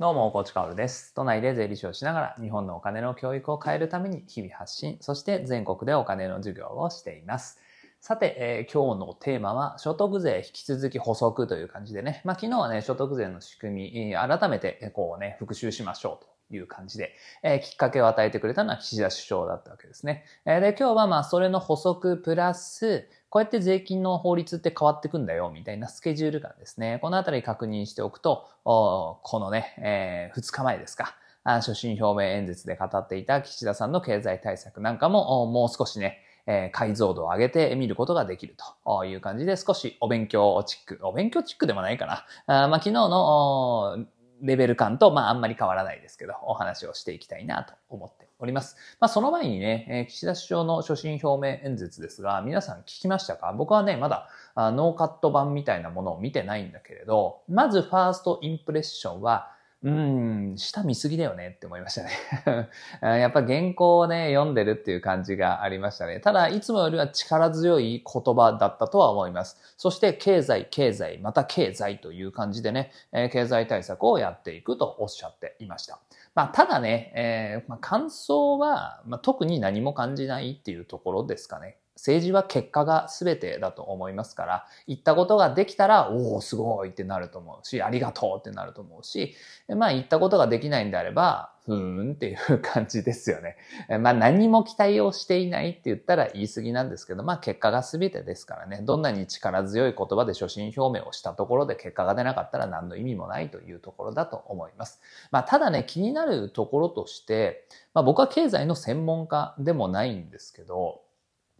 どうも、コーチカオルです。都内で税理士をしながら日本のお金の教育を変えるために日々発信、そして全国でお金の授業をしています。さて、えー今日のテーマは所得税引き続き補足という感じでね、まあ昨日はね、所得税の仕組み、改めてこうね、復習しましょうという感じで、えきっかけを与えてくれたのは岸田首相だったわけですね。えで、今日はまあそれの補足プラス、こうやって税金の法律って変わってくんだよ、みたいなスケジュール感ですね。このあたり確認しておくと、このね、え2日前ですか。あ所信表明演説で語っていた岸田さんの経済対策なんかも、もう少しね、えー解像度を上げて見ることができるという感じで少しお勉強チック、お勉強チックでもないかな。あまあ、昨日のレベル感と、まあ、あんまり変わらないですけど、お話をしていきたいなと思っております。まあ、その前にね、え岸田首相の所信表明演説ですが、皆さん聞きましたか？僕はね、まだあノーカット版みたいなものを見てないんだけれど、まずファーストインプレッションは、うん、舌見すぎだよねって思いましたね。やっぱ原稿をね、読んでるっていう感じがありましたね。ただ、いつもよりは力強い言葉だったとは思います。そして、経済、経済、また経済という感じでね、えー経済対策をやっていくとおっしゃっていました。まあ、ただね、えーまあ、感想は、まあ、特に何も感じないっていうところですかね。政治は結果が全てだと思いますから、言ったことができたら、おお、すごいってなると思うし、ありがとうってなると思うし、まあ言ったことができないんであれば、ふーんっていう感じですよね。まあ何も期待をしていないって言ったら言い過ぎなんですけど、まあ結果が全てですからね、どんなに力強い言葉で所信表明をしたところで結果が出なかったら何の意味もないというところだと思います。まあただね、気になるところとして、まあ僕は経済の専門家でもないんですけど、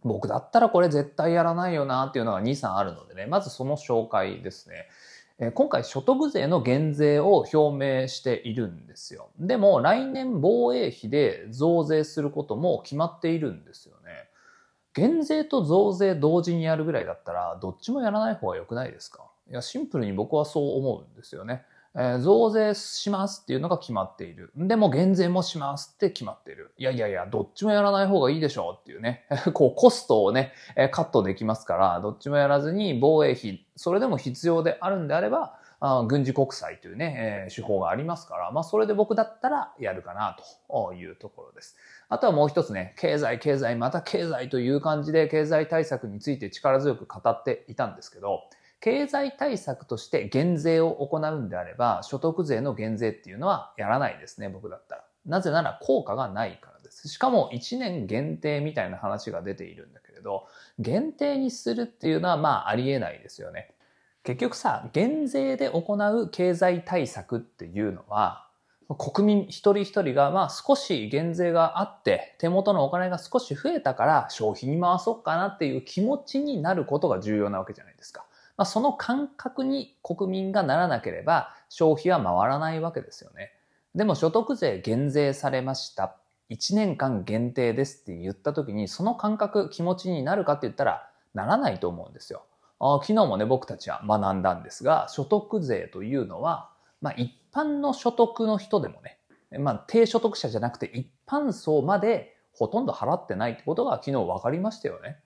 僕だったらこれ絶対やらないよなっていうのが2、3あるのでね、まずその紹介ですね。今回所得税の減税を表明しているんですよ。でも来年防衛費で増税することも決まっているんですよね。減税と増税同時にやるぐらいだったらどっちもやらない方が良くないですか？いや、シンプルに僕はそう思うんですよね。増税しますっていうのが決まっている。でも減税もしますって決まっている。いやいやいや、どっちもやらない方がいいでしょうっていうね。こうコストをね、カットできますから、どっちもやらずに防衛費、それでも必要であるんであれば、あ軍事国債というね、えー手法がありますから、まあそれで僕だったらやるかなというところです。あとはもう一つね、経済、経済、また経済という感じで経済対策について力強く語っていたんですけど、経済対策として減税を行うんであれば、所得税の減税っていうのはやらないですね、僕だったら。なぜなら効果がないからです。しかも1年限定みたいな話が出ているんだけれど、限定にするっていうのはまあありえないですよね。結局さ、減税で行う経済対策っていうのは、国民一人一人がまあ少し減税があって手元のお金が少し増えたから消費に回そうかなっていう気持ちになることが重要なわけじゃないですか。まあ、その感覚に国民がならなければ消費は回らないわけですよね。でも所得税減税されました。1年間限定ですって言った時にその感覚気持ちになるかって言ったらならないと思うんですよ。昨日もね僕たちは学んだんですが所得税というのは、まあ、一般の所得の人でもね、まあ、低所得者じゃなくて一般層までほとんど払ってないってことが昨日分かりましたよね。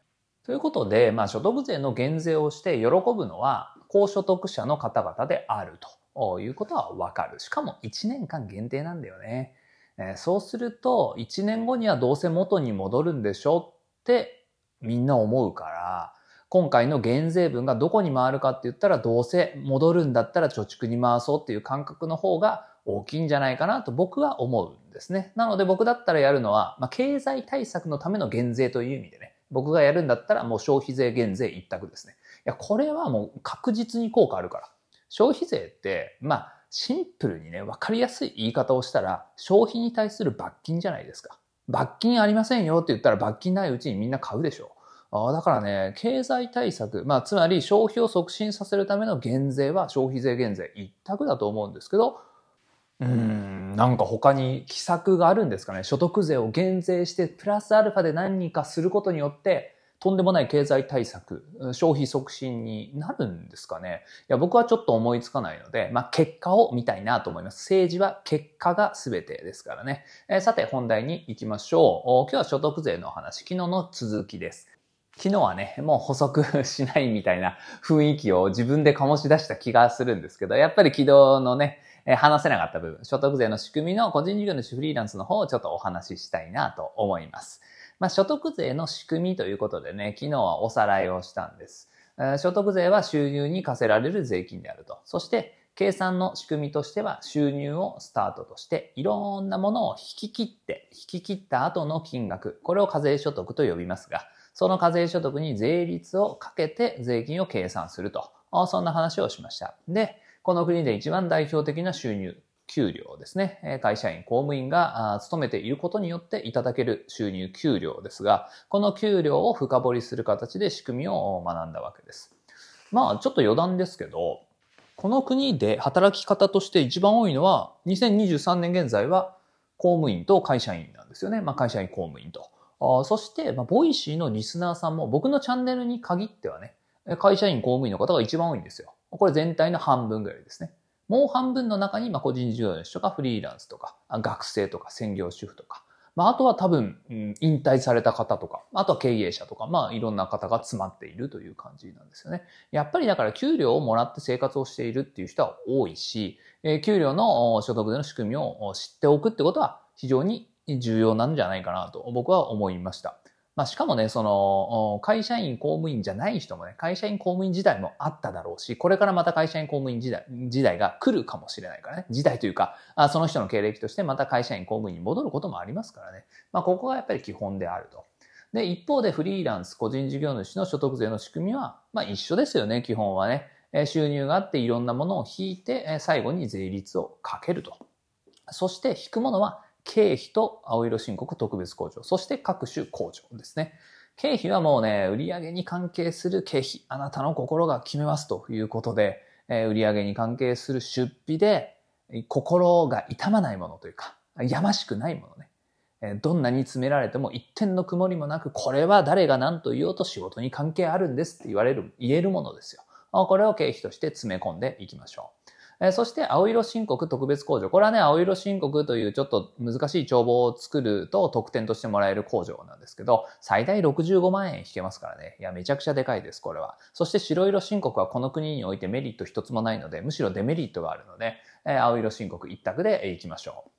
ということで、まあ、所得税の減税をして喜ぶのは高所得者の方々であるということはわかる。しかも1年間限定なんだよね。えーそうすると1年後にはどうせ元に戻るんでしょってみんな思うから今回の減税分がどこに回るかって言ったらどうせ戻るんだったら貯蓄に回そうっていう感覚の方が大きいんじゃないかなと僕は思うんですね。なので僕だったらやるのは、まあ、経済対策のための減税という意味でね、僕がやるんだったらもう消費税減税一択ですね。いや、これはもう確実に効果あるから。消費税って、まあ、シンプルにね、わかりやすい言い方をしたら、消費に対する罰金じゃないですか。罰金ありませんよって言ったら罰金ないうちにみんな買うでしょ。あだからね、経済対策、まあ、つまり消費を促進させるための減税は消費税減税一択だと思うんですけど、うん、なんか他に奇策があるんですかね。所得税を減税して、プラスアルファで何かすることによって、とんでもない経済対策、消費促進になるんですかね。いや、僕はちょっと思いつかないので、まあ、結果を見たいなと思います。政治は結果が全てですからね。えーさて、本題に行きましょう。今日は所得税の話、昨日の続きです。昨日はね、もう補足しないみたいな雰囲気を自分で醸し出した気がするんですけど、やっぱり昨日のね、話せなかった部分、所得税の仕組みの個人事業主フリーランスの方をちょっとお話ししたいなと思います。まあ、所得税の仕組みということでね、昨日はおさらいをしたんです。所得税は収入に課せられる税金であると。そして、計算の仕組みとしては収入をスタートとしていろんなものを引き切って引き切った後の金額これを課税所得と呼びますがその課税所得に税率をかけて税金を計算するとそんな話をしましたでこの国で一番代表的な収入給料ですね。会社員、公務員が勤めていることによっていただける収入給料ですが、この給料を深掘りする形で仕組みを学んだわけです。まあ、ちょっと余談ですけど、この国で働き方として一番多いのは、2023年現在は公務員と会社員なんですよね。まあ、会社員公務員と。あそして、まあ、 Voicy のリスナーさんも僕のチャンネルに限ってはね、会社員公務員の方が一番多いんですよ。これ全体の半分ぐらいですね。もう半分の中に、まあ、個人事業主とかフリーランスとか、学生とか専業主婦とか、まあ、あとは多分、うん、引退された方とか、あとは経営者とか、まあ、いろんな方が詰まっているという感じなんですよね。やっぱりだから給料をもらって生活をしているっていう人は多いし、えー、給料の所得税の仕組みを知っておくってことは非常に重要なんじゃないかなと僕は思いました。まあ、しかもね、その、会社員公務員じゃない人もね、会社員公務員時代もあっただろうし、これからまた会社員公務員時代、時代が来るかもしれないからね。時代というか、あその人の経歴としてまた会社員公務員に戻ることもありますからね。まあ、ここがやっぱり基本であると。で、一方でフリーランス、個人事業主の所得税の仕組みは、まあ一緒ですよね、基本はね。収入があっていろんなものを引いて、最後に税率をかけると。そして引くものは経費と青色申告特別控除、そして各種控除ですね。経費はもうね、売上に関係する経費、あなたの心が決めますということで、えー、売上に関係する出費で、心が痛まないものというか、やましくないものね。え、どんなに詰められても一点の曇りもなく、これは誰が何と言おうと仕事に関係あるんですって言われる、言えるものですよ。これを経費として詰め込んでいきましょう。えそして青色申告特別控除。これはね、青色申告というちょっと難しい帳簿を作ると特典としてもらえる控除なんですけど、最大65万円引けますからね。いや、めちゃくちゃでかいです、これは。そして白色申告はこの国においてメリット一つもないので、むしろデメリットがあるので、え青色申告一択でいきましょう。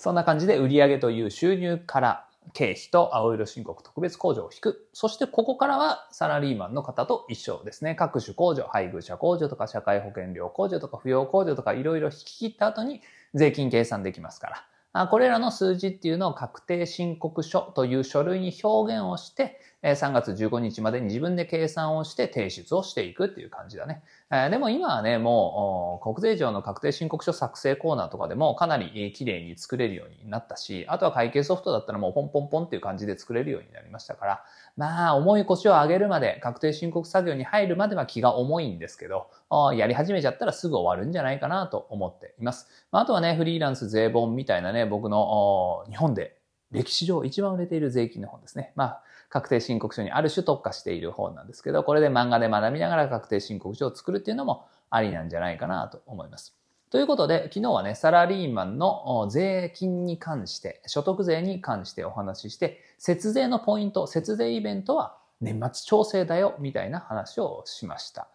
そんな感じで売上という収入から経費と青色申告特別控除を引く。そしてここからはサラリーマンの方と一緒ですね。各種控除、配偶者控除とか社会保険料控除とか扶養控除とかいろいろ引き切った後に税金計算できますから。これらの数字っていうのを確定申告書という書類に表現をして、3月15日までに自分で計算をして提出をしていくっていう感じだね。でも今はね、もう国税庁の確定申告書作成コーナーとかでもかなり綺麗に作れるようになったし、あとは会計ソフトだったらもうポンポンポンっていう感じで作れるようになりましたから、まあ重い腰を上げるまで、確定申告作業に入るまでは気が重いんですけど、やり始めちゃったらすぐ終わるんじゃないかなと思っています。あとはね、フリーランス税本みたいなね、僕の日本で歴史上一番売れている税金の本ですね。まあ確定申告書にある種特化している本なんですけど、これで漫画で学びながら確定申告書を作るっていうのもありなんじゃないかなと思います。ということで、昨日はね、サラリーマンの税金に関して、所得税に関してお話しして、節税のポイント、節税イベントは年末調整だよ、みたいな話をしました。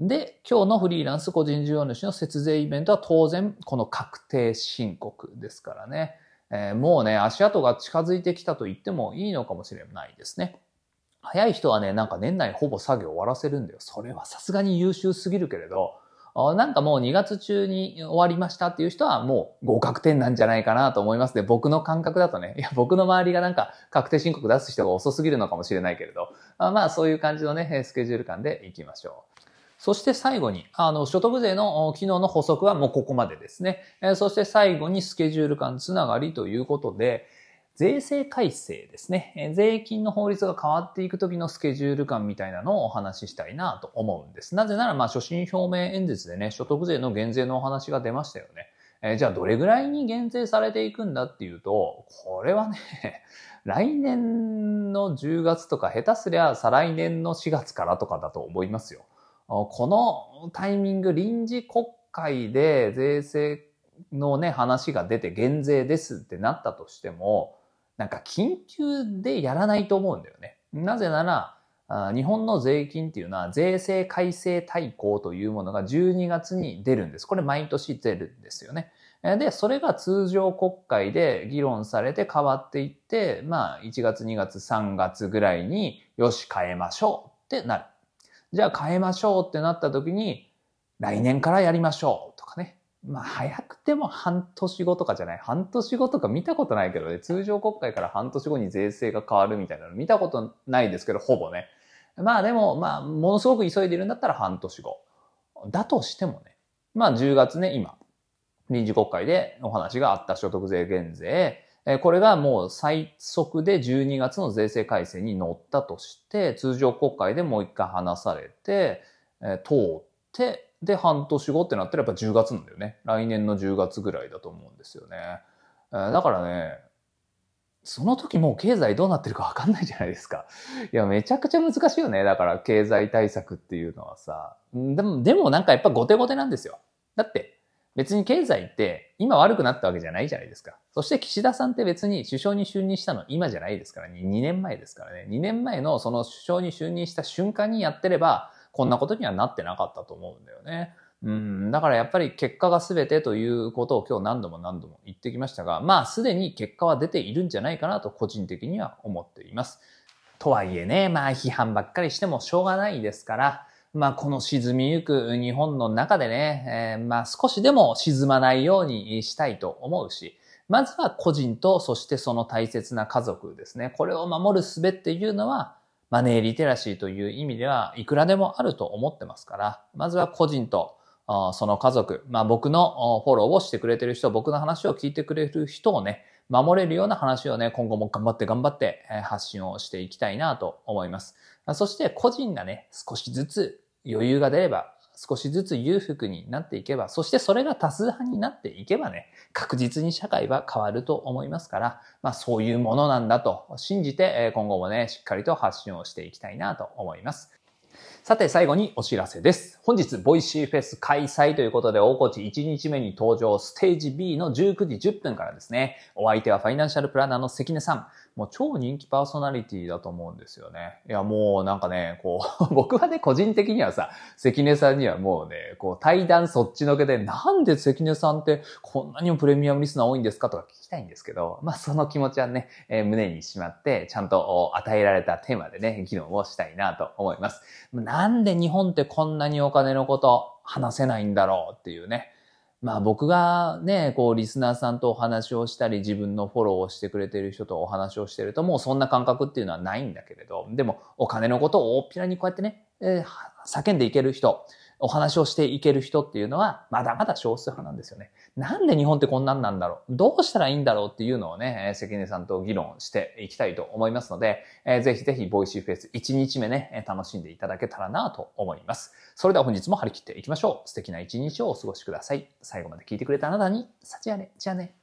で、今日のフリーランス個人事業主の節税イベントは当然この確定申告ですからね。えー、もうね、足跡が近づいてきたと言ってもいいのかもしれないですね。早い人はね、なんか年内ほぼ作業終わらせるんだよ。それはさすがに優秀すぎるけれど、なんかもう2月中に終わりましたっていう人はもう合格点なんじゃないかなと思いますね。僕の感覚だとね。いや、僕の周りがなんか確定申告出す人が遅すぎるのかもしれないけれど、まあそういう感じのね、スケジュール感でいきましょう。そして最後に、あの、所得税の機能の補足はもうここまでですね。そして最後にスケジュール感つながりということで、税制改正ですね。税金の法律が変わっていく時のスケジュール感みたいなのをお話ししたいなと思うんです。なぜなら、まあ、所信表明演説でね、所得税の減税のお話が出ましたよね。えじゃあ、どれぐらいに減税されていくんだっていうと、これはね、来年の10月とか、下手すりゃ再来年の4月からとかだと思いますよ。このタイミング、臨時国会で税制のね、話が出て減税ですってなったとしても、なんか緊急でやらないと思うんだよね。なぜなら、日本の税金っていうのは税制改正大綱というものが12月に出るんです。これ毎年出るんですよね。で、それが通常国会で議論されて変わっていって、まあ1月2月3月ぐらいによし変えましょうってなる。じゃあ変えましょうってなった時に来年からやりましょうとかね。まあ早くても半年後とかじゃない。半年後とか見たことないけどね。通常国会から半年後に税制が変わるみたいなの見たことないですけど、ほぼね。まあでも、まあ、ものすごく急いでるんだったら半年後。だとしてもね。まあ10月ね、今、臨時国会でお話があった所得税減税。これがもう最速で12月の税制改正に乗ったとして、通常国会でもう一回話されて、通って、で、半年後ってなったらやっぱ10月なんだよね。来年の10月ぐらいだと思うんですよね。だからね、その時もう経済どうなってるかわかんないじゃないですか。いや、めちゃくちゃ難しいよね。だから経済対策っていうのはさ。でも、でもなんかやっぱ後手後手なんですよ。だって、別に経済って今悪くなったわけじゃないじゃないですか。そして岸田さんって別に首相に就任したの今じゃないですからね。2年前ですからね。2年前のその首相に就任した瞬間にやってれば、こんなことにはなってなかったと思うんだよね。うん、だからやっぱり結果が全てということを今日何度も何度も言ってきましたが、まあすでに結果は出ているんじゃないかなと個人的には思っています。とはいえね、まあ批判ばっかりしてもしょうがないですから、まあこの沈みゆく日本の中でね、えー、まあ少しでも沈まないようにしたいと思うし、まずは個人とそしてその大切な家族ですね。これを守る術っていうのは、マネーリテラシーという意味ではいくらでもあると思ってますから、まずは個人とその家族、まあ僕のフォローをしてくれてる人、僕の話を聞いてくれる人をね、守れるような話をね、今後も頑張って頑張って発信をしていきたいなと思います。そして個人がね、少しずつ余裕が出れば、少しずつ裕福になっていけば、そしてそれが多数派になっていけばね、確実に社会は変わると思いますから、まあそういうものなんだと信じて、今後もね、しっかりと発信をしていきたいなと思います。さて最後にお知らせです。本日、 Voicy フェス開催ということで、大河内1日目に登場ステージ B の19時10分からですね。お相手はファイナンシャルプランナーの関根さん。もう超人気パーソナリティだと思うんですよね。いや、もうなんかね、こう、僕はね、個人的にはさ、関根さんにはもうね、こう、対談そっちのけで、なんで関根さんってこんなにもプレミアムリスナー多いんですかとか聞きたいんですけど、まあその気持ちはね、えー、胸にしまって、ちゃんと与えられたテーマでね、議論をしたいなと思います。なんで日本ってこんなにお金のこと話せないんだろうっていうね。まあ僕がね、こうリスナーさんとお話をしたり自分のフォローをしてくれてる人とお話をしてるともうそんな感覚っていうのはないんだけれど、でもお金のことを大っぴらにこうやってね、えー、叫んでいける人、お話をしていける人っていうのはまだまだ少数派なんですよね。なんで日本ってこんなんなんだろうどうしたらいいんだろうっていうのをね、関根さんと議論していきたいと思いますので、えー、ぜひぜひ Voicy フェス1日目ね、楽しんでいただけたらなと思います。それでは本日も張り切っていきましょう。素敵な一日をお過ごしください。最後まで聞いてくれたあなたに、幸あれ。じゃあね。